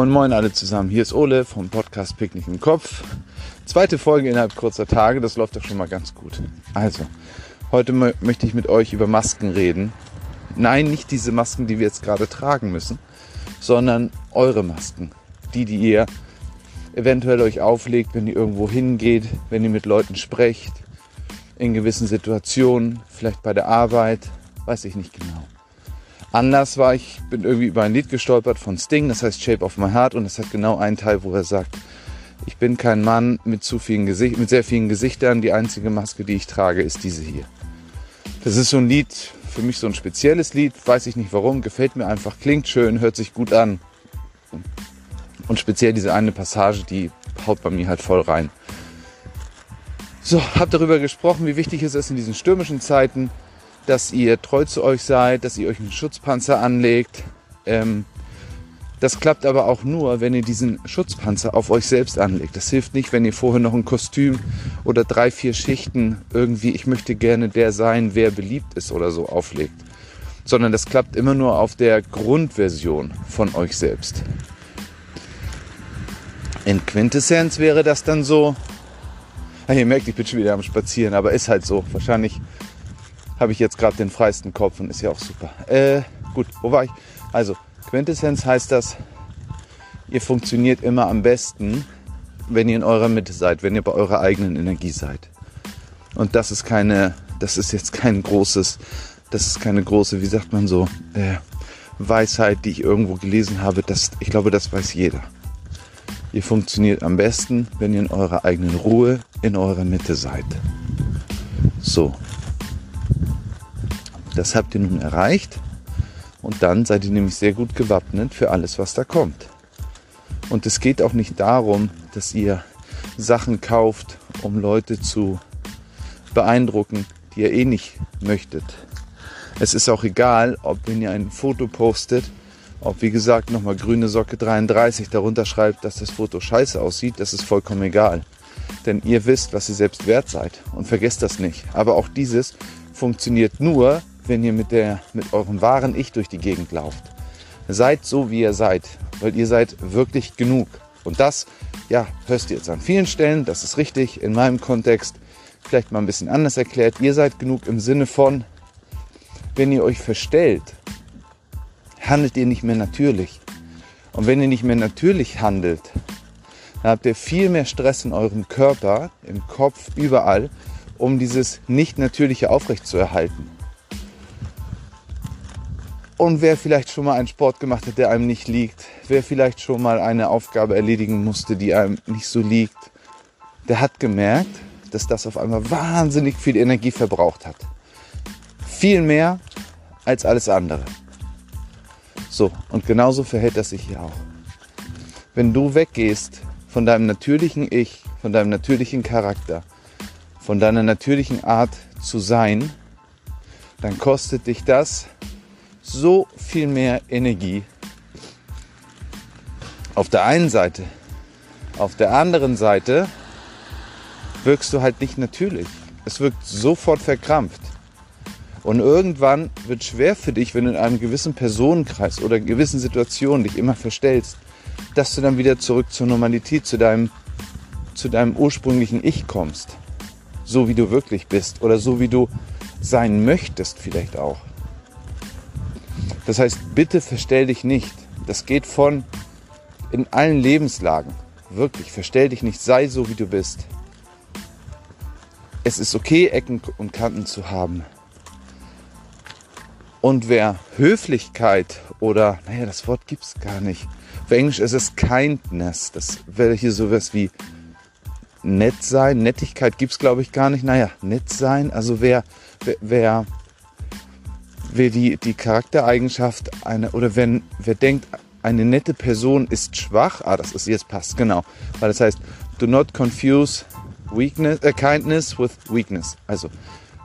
Moin Moin alle zusammen, hier ist Ole vom Podcast Picknick im Kopf. Zweite Folge innerhalb kurzer Tage, das läuft doch schon mal ganz gut. Also, heute möchte ich mit euch über Masken reden. Nein, nicht diese Masken, die wir jetzt gerade tragen müssen, sondern eure Masken. Die, die ihr eventuell euch auflegt, wenn ihr irgendwo hingeht, wenn ihr mit Leuten sprecht, in gewissen Situationen, vielleicht bei der Arbeit, weiß ich nicht genau. Anders war ich, bin irgendwie über ein Lied gestolpert von Sting, das heißt Shape of My Heart und das hat genau einen Teil, wo er sagt, ich bin kein Mann mit zu vielen Gesicht, mit sehr vielen Gesichtern, die einzige Maske, die ich trage, ist diese hier. Das ist so ein Lied, für mich so ein spezielles Lied, weiß ich nicht warum, gefällt mir einfach, klingt schön, hört sich gut an. Und speziell diese eine Passage, die haut bei mir halt voll rein. So, hab darüber gesprochen, wie wichtig es ist in diesen stürmischen Zeiten, dass ihr treu zu euch seid, dass ihr euch einen Schutzpanzer anlegt. Ähm, das klappt aber auch nur, wenn ihr diesen Schutzpanzer auf euch selbst anlegt. Das hilft nicht, wenn ihr vorher noch ein Kostüm oder drei, vier Schichten irgendwie, ich möchte gerne der sein, wer beliebt ist oder so auflegt. Sondern das klappt immer nur auf der Grundversion von euch selbst. In Quintessenz wäre das dann so, ja, ihr merkt, ich bin schon wieder am Spazieren, aber ist halt so. Wahrscheinlich habe ich jetzt gerade den freisten Kopf und ist ja auch super. Äh, gut, wo war ich? Also, Quintessenz heißt das, ihr funktioniert immer am besten, wenn ihr in eurer Mitte seid, wenn ihr bei eurer eigenen Energie seid. Und das ist keine, das ist jetzt kein großes, das ist keine große, wie sagt man so, äh, Weisheit, die ich irgendwo gelesen habe. Das, ich glaube, das weiß jeder. Ihr funktioniert am besten, wenn ihr in eurer eigenen Ruhe, in eurer Mitte seid. So, das habt ihr nun erreicht und dann seid ihr nämlich sehr gut gewappnet für alles, was da kommt. Und es geht auch nicht darum, dass ihr Sachen kauft, um Leute zu beeindrucken, die ihr eh nicht möchtet. Es ist auch egal, ob wenn ihr ein Foto postet, ob wie gesagt nochmal grüne Socke 33 darunter schreibt, dass das Foto scheiße aussieht, das ist vollkommen egal. Denn ihr wisst, was ihr selbst wert seid und vergesst das nicht. Aber auch dieses funktioniert nur, wenn ihr mit, der, mit eurem wahren Ich durch die Gegend lauft. Seid so, wie ihr seid, weil ihr seid wirklich genug. Und das, ja, hörst du jetzt an vielen Stellen, das ist richtig, in meinem Kontext vielleicht mal ein bisschen anders erklärt. Ihr seid genug im Sinne von, wenn ihr euch verstellt, handelt ihr nicht mehr natürlich. Und wenn ihr nicht mehr natürlich handelt, dann habt ihr viel mehr Stress in eurem Körper, im Kopf, überall, um dieses Nicht-Natürliche aufrechtzuerhalten. Und wer vielleicht schon mal einen Sport gemacht hat, der einem nicht liegt, wer vielleicht schon mal eine Aufgabe erledigen musste, die einem nicht so liegt, der hat gemerkt, dass das auf einmal wahnsinnig viel Energie verbraucht hat. Viel mehr als alles andere. So, und genauso verhält das sich hier auch. Wenn du weggehst von deinem natürlichen Ich, von deinem natürlichen Charakter, von deiner natürlichen Art zu sein, dann kostet dich das so viel mehr Energie. Auf der einen Seite. Auf der anderen Seite wirkst du halt nicht natürlich. Es wirkt sofort verkrampft. Und irgendwann wird schwer für dich, wenn du in einem gewissen Personenkreis oder gewissen Situationen dich immer verstellst, dass du dann wieder zurück zur Normalität, zu deinem, zu deinem ursprünglichen Ich kommst. So wie du wirklich bist oder so wie du sein möchtest vielleicht auch. Das heißt, bitte verstell dich nicht. Das geht von in allen Lebenslagen. Wirklich, verstell dich nicht, sei so wie du bist. Es ist okay, Ecken und Kanten zu haben. Und wer Höflichkeit oder, naja, das Wort gibt es gar nicht. Auf Englisch ist es Kindness. Das wäre hier sowas wie nett sein. Nettigkeit gibt es, glaube ich, gar nicht. Naja, nett sein. Also wer, wer, wer wer die, die Charaktereigenschaft eine, oder wenn, wer denkt, eine nette Person ist schwach, ah, das ist jetzt passt, genau, weil das heißt, do not confuse weakness, äh, kindness with weakness. Also,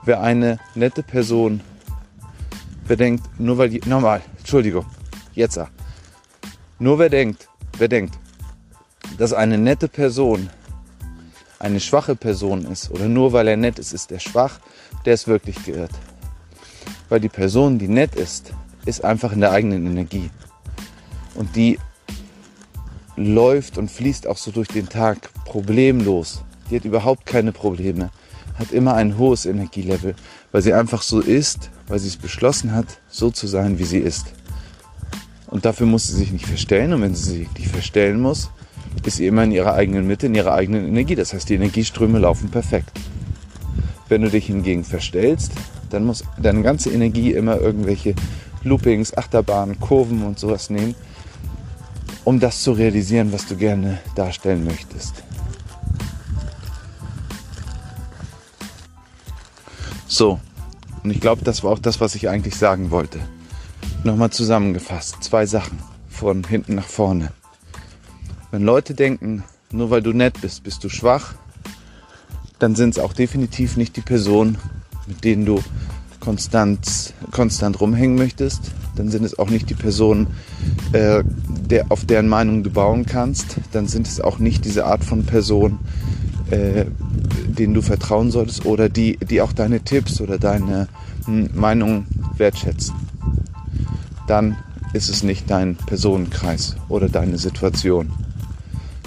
wer eine nette Person bedenkt, nur weil, nochmal, Entschuldigung, jetzt, ah, nur wer denkt, wer denkt, dass eine nette Person eine schwache Person ist oder nur weil er nett ist, ist er schwach, der ist wirklich geirrt. Weil die Person, die nett ist, ist einfach in der eigenen Energie. Und die läuft und fließt auch so durch den Tag problemlos. Die hat überhaupt keine Probleme, hat immer ein hohes Energielevel, weil sie einfach so ist, weil sie es beschlossen hat, so zu sein, wie sie ist. Und dafür muss sie sich nicht verstellen. Und wenn sie sich nicht verstellen muss, ist sie immer in ihrer eigenen Mitte, in ihrer eigenen Energie. Das heißt, die Energieströme laufen perfekt. Wenn du dich hingegen verstellst, dann muss deine ganze Energie immer irgendwelche Loopings, Achterbahnen, Kurven und sowas nehmen, um das zu realisieren, was du gerne darstellen möchtest. So, und ich glaube, das war auch das, was ich eigentlich sagen wollte. Nochmal zusammengefasst, zwei Sachen von hinten nach vorne. Wenn Leute denken, nur weil du nett bist, bist du schwach, dann sind es auch definitiv nicht die Personen, mit denen du konstant, konstant rumhängen möchtest. Dann sind es auch nicht die Personen, äh, der, auf deren Meinung du bauen kannst. Dann sind es auch nicht diese Art von Personen, äh, denen du vertrauen solltest oder die, die auch deine Tipps oder deine hm, Meinung wertschätzen. Dann ist es nicht dein Personenkreis oder deine Situation.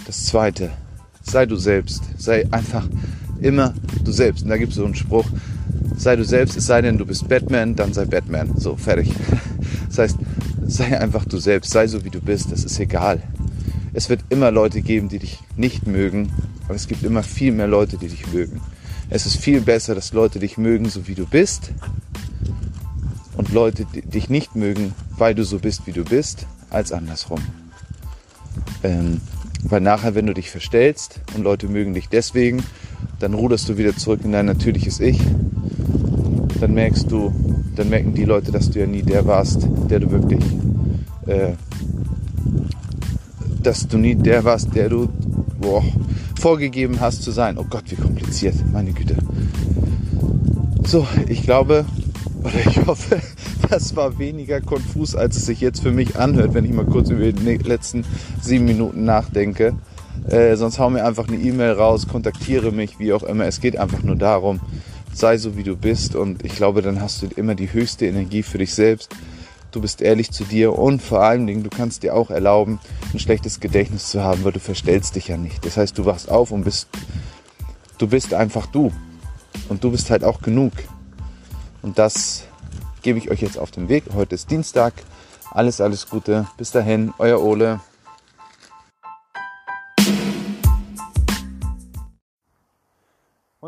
Das zweite, sei du selbst. Sei einfach immer du selbst. Und da gibt es so einen Spruch, sei du selbst, es sei denn, du bist Batman, dann sei Batman. So, fertig. Das heißt, sei einfach du selbst, sei so wie du bist, das ist egal. Es wird immer Leute geben, die dich nicht mögen, aber es gibt immer viel mehr Leute, die dich mögen. Es ist viel besser, dass Leute dich mögen, so wie du bist, und Leute die dich nicht mögen, weil du so bist, wie du bist, als andersrum. Ähm, weil nachher, wenn du dich verstellst und Leute mögen dich deswegen, dann ruderst du wieder zurück in dein natürliches Ich. Dann merkst du, dann merken die Leute, dass du ja nie der warst, der du wirklich, äh, dass du nie der warst, der du boah, vorgegeben hast zu sein. Oh Gott, wie kompliziert, meine Güte. So, ich glaube, oder ich hoffe, das war weniger konfus, als es sich jetzt für mich anhört, wenn ich mal kurz über die letzten sieben Minuten nachdenke. Äh, sonst hau mir einfach eine E-Mail raus, kontaktiere mich, wie auch immer. Es geht einfach nur darum, sei so wie du bist und ich glaube, dann hast du immer die höchste Energie für dich selbst. Du bist ehrlich zu dir und vor allen Dingen, du kannst dir auch erlauben, ein schlechtes Gedächtnis zu haben, weil du verstellst dich ja nicht. Das heißt, du wachst auf und bist, du bist einfach du. Und du bist halt auch genug. Und das gebe ich euch jetzt auf den Weg. Heute ist Dienstag. Alles, alles Gute. Bis dahin, euer Ole.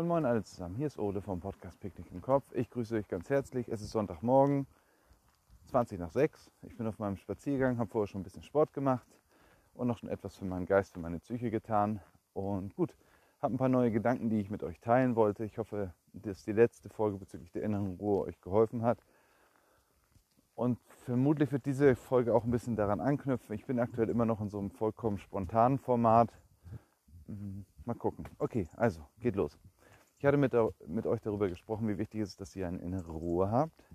Moin Moin alle zusammen. Hier ist Ole vom Podcast Picknick im Kopf. Ich grüße euch ganz herzlich. Es ist Sonntagmorgen, 20 nach 6. Ich bin auf meinem Spaziergang, habe vorher schon ein bisschen Sport gemacht und noch schon etwas für meinen Geist, für meine Psyche getan. Und gut, habe ein paar neue Gedanken, die ich mit euch teilen wollte. Ich hoffe, dass die letzte Folge bezüglich der inneren Ruhe euch geholfen hat. Und vermutlich wird diese Folge auch ein bisschen daran anknüpfen. Ich bin aktuell immer noch in so einem vollkommen spontanen Format. Mhm, mal gucken. Okay, also geht los. Ich hatte mit, mit euch darüber gesprochen, wie wichtig es ist, dass ihr eine innere Ruhe habt.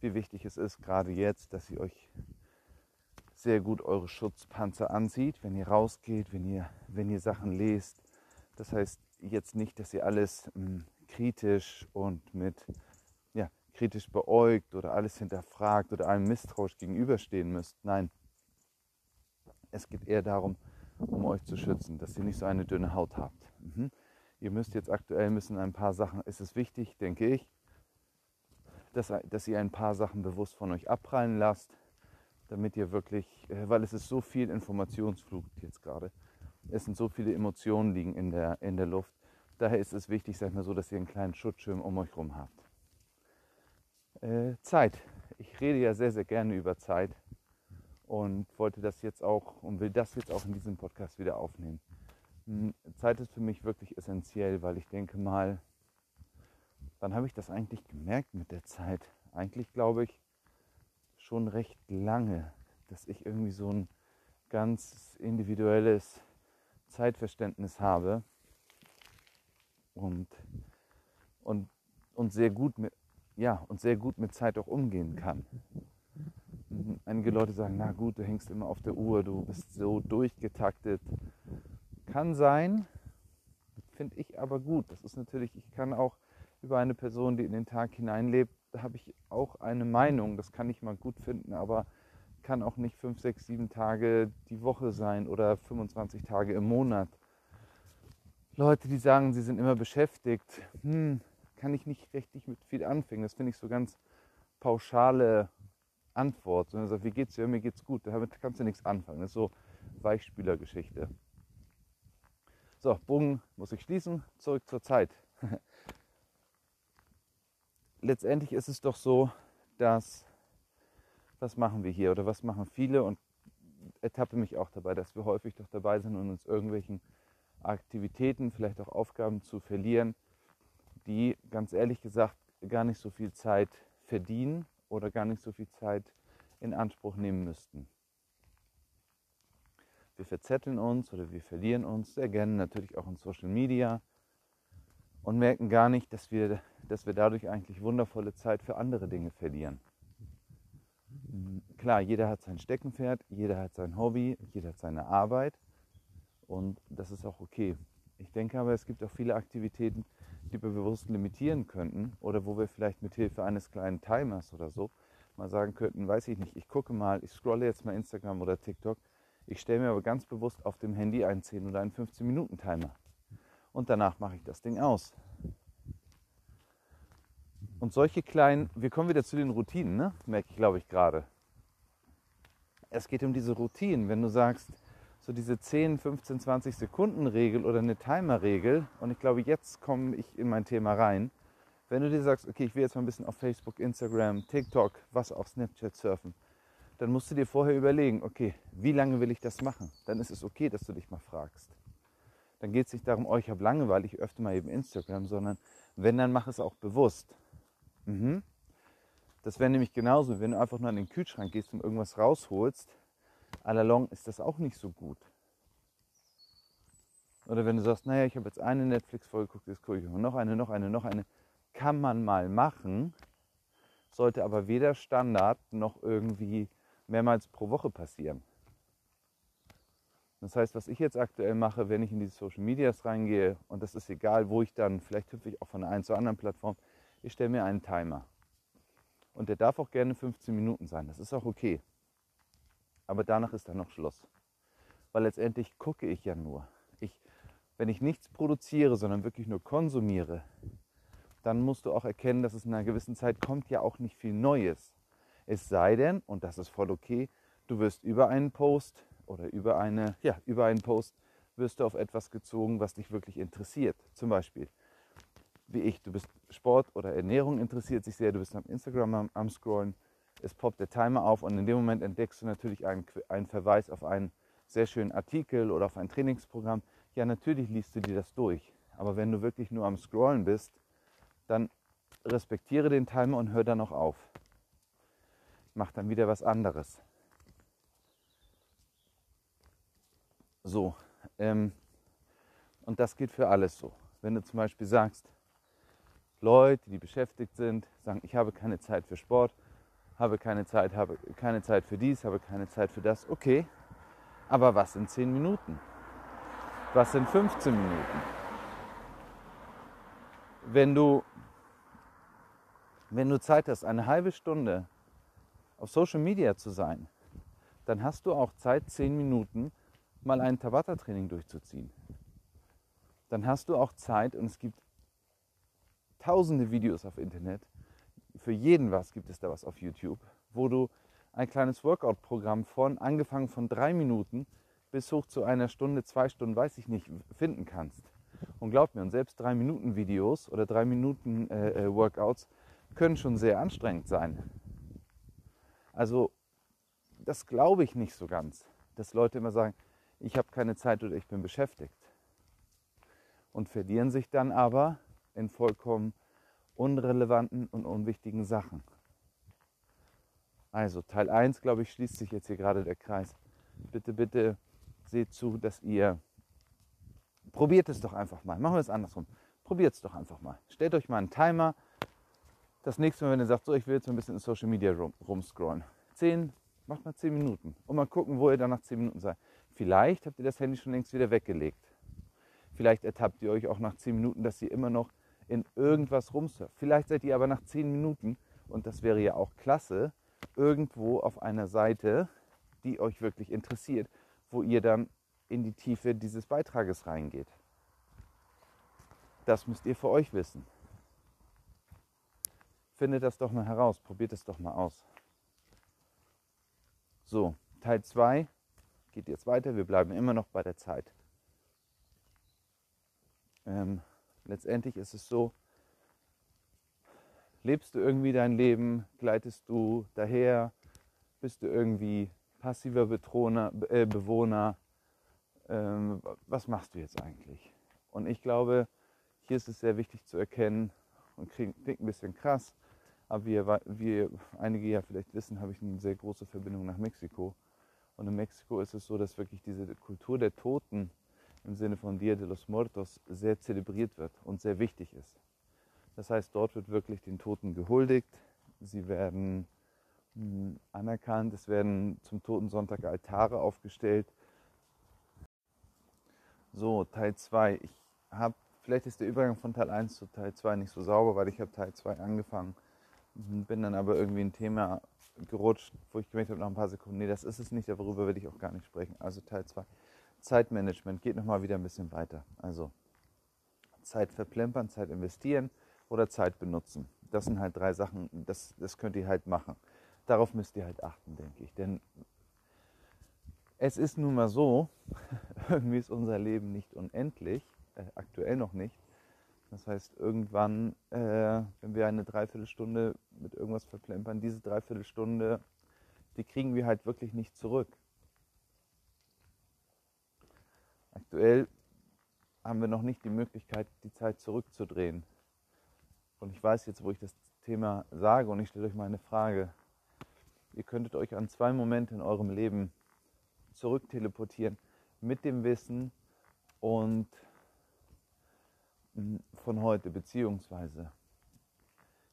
Wie wichtig es ist, gerade jetzt, dass ihr euch sehr gut eure Schutzpanzer anzieht, wenn ihr rausgeht, wenn ihr, wenn ihr Sachen lest. Das heißt jetzt nicht, dass ihr alles mh, hm, kritisch und mit kritisch beäugt oder alles hinterfragt oder einem misstrauisch gegenüberstehen müsst. Nein, es geht eher darum, um euch zu schützen, dass ihr nicht so eine dünne Haut habt. Mhm. Ihr müsst jetzt aktuell müssen ein paar Sachen, ist es wichtig, denke ich, dass, dass ihr ein paar Sachen bewusst von euch abprallen lasst, damit ihr wirklich, äh, weil es ist so viel Informationsflug jetzt gerade, es sind so viele Emotionen liegen in der, in der Luft. Daher ist es wichtig, sag ich mal so, dass ihr einen kleinen Schutzschirm um euch herum habt. Äh, Zeit. Ich rede ja sehr, sehr gerne über Zeit und wollte das jetzt auch und will das jetzt auch in diesem Podcast wieder aufnehmen. Zeit ist für mich wirklich essentiell, weil ich denke mal, wann habe ich das eigentlich gemerkt mit der Zeit? Eigentlich glaube ich schon recht lange, dass ich irgendwie so ein ganz individuelles Zeitverständnis habe und, und, und sehr gut mit, ja, und sehr gut mit Zeit auch umgehen kann. Mhm. Einige Leute sagen, na gut, du hängst immer auf der Uhr, du bist so durchgetaktet. Kann sein, finde ich aber gut. Das ist natürlich, ich kann auch über eine Person, die in den Tag hineinlebt, habe ich auch eine Meinung. Das kann ich mal gut finden, aber kann auch nicht 5, 6, 7 Tage die Woche sein oder 25 Tage im Monat. Leute, die sagen, sie sind immer beschäftigt, hm, kann ich nicht richtig mit viel anfangen. Das finde ich so ganz pauschale Antwort. Sondern sagt, wie geht's dir? Mir geht's gut. Damit kannst du nichts anfangen. Das ist so Weichspülergeschichte. So, Bogen muss ich schließen. Zurück zur Zeit. Letztendlich ist es doch so, dass was machen wir hier oder was machen viele und ertappe mich auch dabei, dass wir häufig doch dabei sind und uns irgendwelchen Aktivitäten, vielleicht auch Aufgaben zu verlieren, die ganz ehrlich gesagt gar nicht so viel Zeit verdienen oder gar nicht so viel Zeit in Anspruch nehmen müssten. Wir verzetteln uns oder wir verlieren uns sehr gerne natürlich auch in Social Media und merken gar nicht, dass wir, dass wir dadurch eigentlich wundervolle Zeit für andere Dinge verlieren. Klar, jeder hat sein Steckenpferd, jeder hat sein Hobby, jeder hat seine Arbeit und das ist auch okay. Ich denke aber, es gibt auch viele Aktivitäten, die wir bewusst limitieren könnten oder wo wir vielleicht mit Hilfe eines kleinen Timers oder so mal sagen könnten, weiß ich nicht, ich gucke mal, ich scrolle jetzt mal Instagram oder TikTok, ich stelle mir aber ganz bewusst auf dem Handy einen 10 oder einen 15 Minuten Timer und danach mache ich das Ding aus. Und solche kleinen, wir kommen wieder zu den Routinen, ne? merke ich, glaube ich, gerade. Es geht um diese Routinen. Wenn du sagst, so diese 10, 15, 20 Sekunden Regel oder eine Timer-Regel, und ich glaube, jetzt komme ich in mein Thema rein. Wenn du dir sagst, okay, ich will jetzt mal ein bisschen auf Facebook, Instagram, TikTok, was auch Snapchat surfen, dann musst du dir vorher überlegen, okay, wie lange will ich das machen? Dann ist es okay, dass du dich mal fragst. Dann geht es nicht darum, oh, ich habe Langeweile, ich öffne mal eben Instagram, sondern wenn, dann mach es auch bewusst. Mhm. Das wäre nämlich genauso, wenn du einfach nur an den Kühlschrank gehst und irgendwas rausholst, à la longue ist das auch nicht so gut. Oder wenn du sagst, naja, ich habe jetzt eine Netflix-Folge geguckt, jetzt gucke ich noch eine, noch eine, noch eine. Kann man mal machen, sollte aber weder Standard noch irgendwie mehrmals pro Woche passieren. Das heißt, was ich jetzt aktuell mache, wenn ich in diese Social Medias reingehe, und das ist egal, wo ich dann, vielleicht hüpfe ich auch von der einen zur anderen Plattform, ich stelle mir einen Timer. Und der darf auch gerne 15 Minuten sein, das ist auch okay. Aber danach ist dann noch Schluss. Weil letztendlich gucke ich ja nur. Ich, wenn ich nichts produziere, sondern wirklich nur konsumiere, dann musst du auch erkennen, dass es in einer gewissen Zeit kommt ja auch nicht viel Neues. Es sei denn, und das ist voll okay, du wirst über einen Post oder über eine, ja, über einen Post wirst du auf etwas gezogen, was dich wirklich interessiert. Zum Beispiel, wie ich, du bist Sport oder Ernährung interessiert sich sehr, du bist am Instagram am, am Scrollen, es poppt der Timer auf und in dem Moment entdeckst du natürlich einen, einen Verweis auf einen sehr schönen Artikel oder auf ein Trainingsprogramm. Ja, natürlich liest du dir das durch. Aber wenn du wirklich nur am Scrollen bist, dann respektiere den Timer und hör dann noch auf. Mach dann wieder was anderes. So, ähm, und das geht für alles so. Wenn du zum Beispiel sagst, Leute, die beschäftigt sind, sagen, ich habe keine Zeit für Sport, habe keine Zeit, habe keine Zeit für dies, habe keine Zeit für das. Okay, aber was in 10 Minuten? Was in 15 Minuten? Wenn du, wenn du Zeit hast, eine halbe Stunde auf Social Media zu sein, dann hast du auch Zeit, 10 Minuten mal ein Tabata-Training durchzuziehen. Dann hast du auch Zeit und es gibt tausende Videos auf Internet, für jeden was gibt es da was auf YouTube, wo du ein kleines Workout-Programm von angefangen von drei Minuten bis hoch zu einer Stunde, zwei Stunden, weiß ich nicht, finden kannst. Und glaub mir, und selbst drei Minuten Videos oder drei Minuten äh, äh, Workouts können schon sehr anstrengend sein. Also das glaube ich nicht so ganz, dass Leute immer sagen, ich habe keine Zeit oder ich bin beschäftigt. Und verlieren sich dann aber in vollkommen unrelevanten und unwichtigen Sachen. Also Teil 1, glaube ich, schließt sich jetzt hier gerade der Kreis. Bitte, bitte seht zu, dass ihr probiert es doch einfach mal. Machen wir es andersrum. Probiert es doch einfach mal. Stellt euch mal einen Timer. Das nächste Mal, wenn ihr sagt, so, ich will jetzt ein bisschen in Social Media rum, rumscrollen. 10, macht mal 10 Minuten und mal gucken, wo ihr dann nach 10 Minuten seid. Vielleicht habt ihr das Handy schon längst wieder weggelegt. Vielleicht ertappt ihr euch auch nach 10 Minuten, dass ihr immer noch in irgendwas rumsurft. Vielleicht seid ihr aber nach zehn Minuten, und das wäre ja auch klasse, irgendwo auf einer Seite, die euch wirklich interessiert, wo ihr dann in die Tiefe dieses Beitrages reingeht. Das müsst ihr für euch wissen. Findet das doch mal heraus, probiert es doch mal aus. So, Teil 2 geht jetzt weiter. Wir bleiben immer noch bei der Zeit. Ähm, letztendlich ist es so, lebst du irgendwie dein Leben, gleitest du daher, bist du irgendwie passiver Betroner, äh, Bewohner, ähm, was machst du jetzt eigentlich? Und ich glaube, hier ist es sehr wichtig zu erkennen und klingt ein bisschen krass, aber wie, wie einige ja vielleicht wissen, habe ich eine sehr große Verbindung nach Mexiko. Und in Mexiko ist es so, dass wirklich diese Kultur der Toten im Sinne von Dia de los Muertos sehr zelebriert wird und sehr wichtig ist. Das heißt, dort wird wirklich den Toten gehuldigt. Sie werden hm, anerkannt. Es werden zum Totensonntag Altare aufgestellt. So, Teil 2. Ich habe, vielleicht ist der Übergang von Teil 1 zu Teil 2 nicht so sauber, weil ich habe Teil 2 angefangen, bin dann aber irgendwie ein Thema gerutscht, wo ich gemerkt habe nach ein paar Sekunden, nee, das ist es nicht, darüber werde ich auch gar nicht sprechen. Also Teil 2. Zeitmanagement geht nochmal wieder ein bisschen weiter. Also Zeit verplempern, Zeit investieren oder Zeit benutzen. Das sind halt drei Sachen, das, das könnt ihr halt machen. Darauf müsst ihr halt achten, denke ich. Denn es ist nun mal so, irgendwie ist unser Leben nicht unendlich, äh, aktuell noch nicht. Das heißt, irgendwann, äh, wenn wir eine Dreiviertelstunde mit irgendwas verplempern, diese Dreiviertelstunde, die kriegen wir halt wirklich nicht zurück. Aktuell haben wir noch nicht die Möglichkeit, die Zeit zurückzudrehen. Und ich weiß jetzt, wo ich das Thema sage und ich stelle euch mal eine Frage. Ihr könntet euch an zwei Momente in eurem Leben zurückteleportieren mit dem Wissen und von heute, beziehungsweise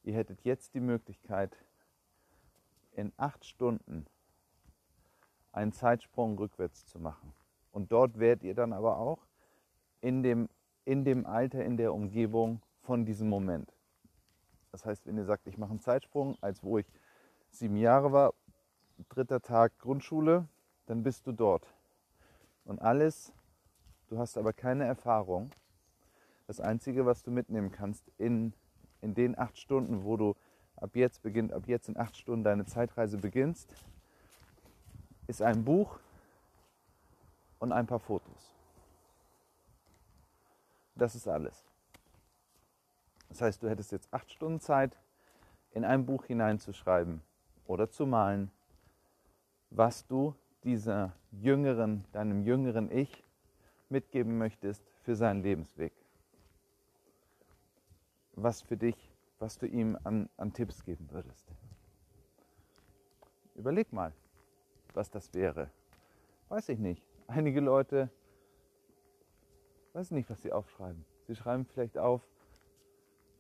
ihr hättet jetzt die Möglichkeit, in acht Stunden einen Zeitsprung rückwärts zu machen. Und dort werdet ihr dann aber auch in dem, in dem Alter, in der Umgebung von diesem Moment. Das heißt, wenn ihr sagt, ich mache einen Zeitsprung, als wo ich sieben Jahre war, dritter Tag Grundschule, dann bist du dort. Und alles, du hast aber keine Erfahrung. Das Einzige, was du mitnehmen kannst in, in den acht Stunden, wo du ab jetzt beginnt, ab jetzt in acht Stunden deine Zeitreise beginnst, ist ein Buch und ein paar Fotos. Das ist alles. Das heißt, du hättest jetzt acht Stunden Zeit, in ein Buch hineinzuschreiben oder zu malen, was du dieser jüngeren, deinem jüngeren Ich mitgeben möchtest für seinen Lebensweg. Was für dich, was du ihm an, an Tipps geben würdest. Überleg mal, was das wäre. Weiß ich nicht. Einige Leute, weiß nicht, was sie aufschreiben. Sie schreiben vielleicht auf,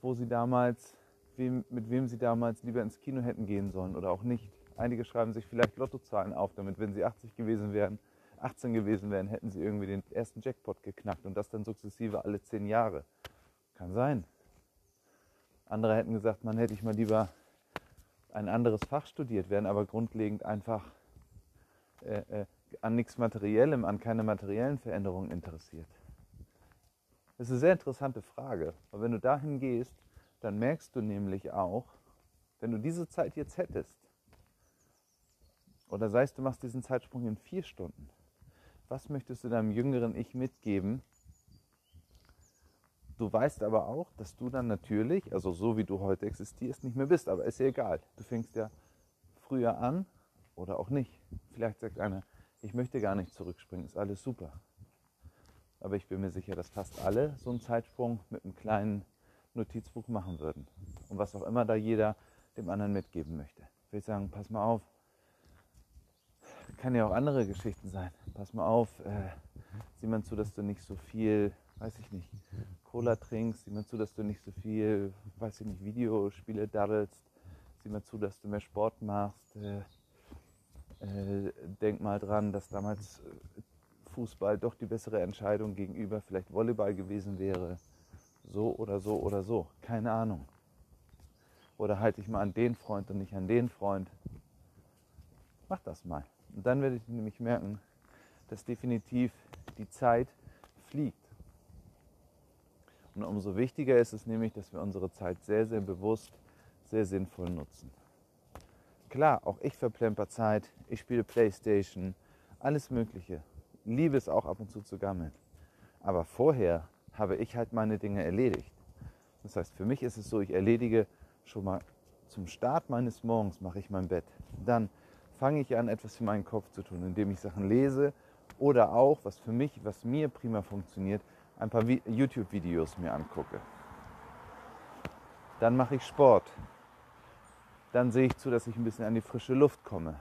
wo sie damals, wem, mit wem sie damals lieber ins Kino hätten gehen sollen oder auch nicht. Einige schreiben sich vielleicht Lottozahlen auf, damit wenn sie 80 gewesen wären, 18 gewesen wären, hätten sie irgendwie den ersten Jackpot geknackt und das dann sukzessive alle 10 Jahre. Kann sein. Andere hätten gesagt, man hätte ich mal lieber ein anderes Fach studiert, wären aber grundlegend einfach äh, äh, an nichts Materiellem, an keine materiellen Veränderungen interessiert. Das ist eine sehr interessante Frage, weil wenn du dahin gehst, dann merkst du nämlich auch, wenn du diese Zeit jetzt hättest, oder sei es, du machst diesen Zeitsprung in vier Stunden. Was möchtest du deinem jüngeren Ich mitgeben? Du weißt aber auch, dass du dann natürlich, also so wie du heute existierst, nicht mehr bist. Aber ist ja egal. Du fängst ja früher an oder auch nicht. Vielleicht sagt einer, ich möchte gar nicht zurückspringen, ist alles super. Aber ich bin mir sicher, dass fast alle so einen Zeitsprung mit einem kleinen Notizbuch machen würden. Und was auch immer da jeder dem anderen mitgeben möchte. Ich will sagen, pass mal auf, kann ja auch andere Geschichten sein. Pass mal auf, äh, sieh mal zu, dass du nicht so viel, weiß ich nicht, Cola trinkst, sieh mal zu, dass du nicht so viel, weiß ich nicht, Videospiele daddelst, sieh mal zu, dass du mehr Sport machst. Äh, äh, denk mal dran, dass damals äh, Fußball doch die bessere Entscheidung gegenüber vielleicht Volleyball gewesen wäre. So oder so oder so. Keine Ahnung. Oder halte ich mal an den Freund und nicht an den Freund. Macht das mal. Und dann werdet ihr nämlich merken, dass definitiv die Zeit fliegt. Und umso wichtiger ist es nämlich, dass wir unsere Zeit sehr, sehr bewusst, sehr sinnvoll nutzen. Klar, auch ich verplemper Zeit, ich spiele Playstation, alles Mögliche. Liebe es auch ab und zu zu gammeln. Aber vorher habe ich halt meine Dinge erledigt. Das heißt, für mich ist es so, ich erledige schon mal zum Start meines Morgens mache ich mein Bett. Dann fange ich an, etwas für meinen Kopf zu tun, indem ich Sachen lese oder auch, was für mich, was mir prima funktioniert, ein paar YouTube-Videos mir angucke. Dann mache ich Sport. Dann sehe ich zu, dass ich ein bisschen an die frische Luft komme.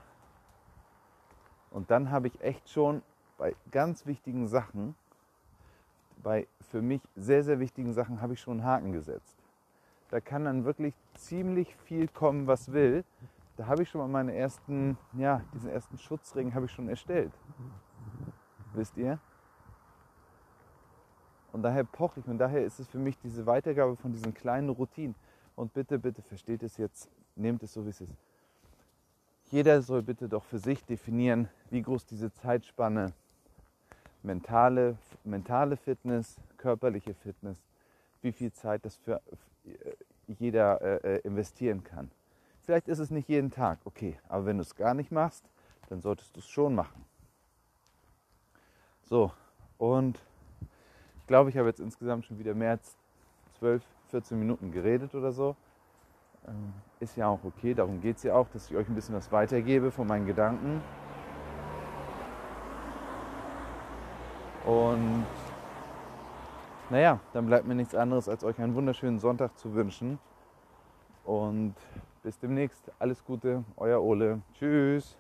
Und dann habe ich echt schon bei ganz wichtigen Sachen, bei für mich sehr, sehr wichtigen Sachen, habe ich schon einen Haken gesetzt. Da kann dann wirklich ziemlich viel kommen, was will da habe ich schon mal meine ersten, ja, diesen ersten Schutzring habe ich schon erstellt. Wisst ihr? Und daher poche ich und daher ist es für mich diese Weitergabe von diesen kleinen Routinen. Und bitte, bitte versteht es jetzt, nehmt es so, wie es ist. Jeder soll bitte doch für sich definieren, wie groß diese Zeitspanne mentale, mentale Fitness, körperliche Fitness, wie viel Zeit das für jeder äh, äh investieren kann. Vielleicht ist es nicht jeden Tag, okay. Aber wenn du es gar nicht machst, dann solltest du es schon machen. So, und glaube, ich habe jetzt insgesamt schon wieder mehr als 12, 14 Minuten geredet oder so. Ähm, ist ja auch okay, darum geht es ja auch, dass ich euch ein bisschen was weitergebe von meinen Gedanken. Und naja, dann bleibt mir nichts anderes, als euch einen wunderschönen Sonntag zu wünschen. Und bis demnächst. Alles Gute, euer Ole. Tschüss.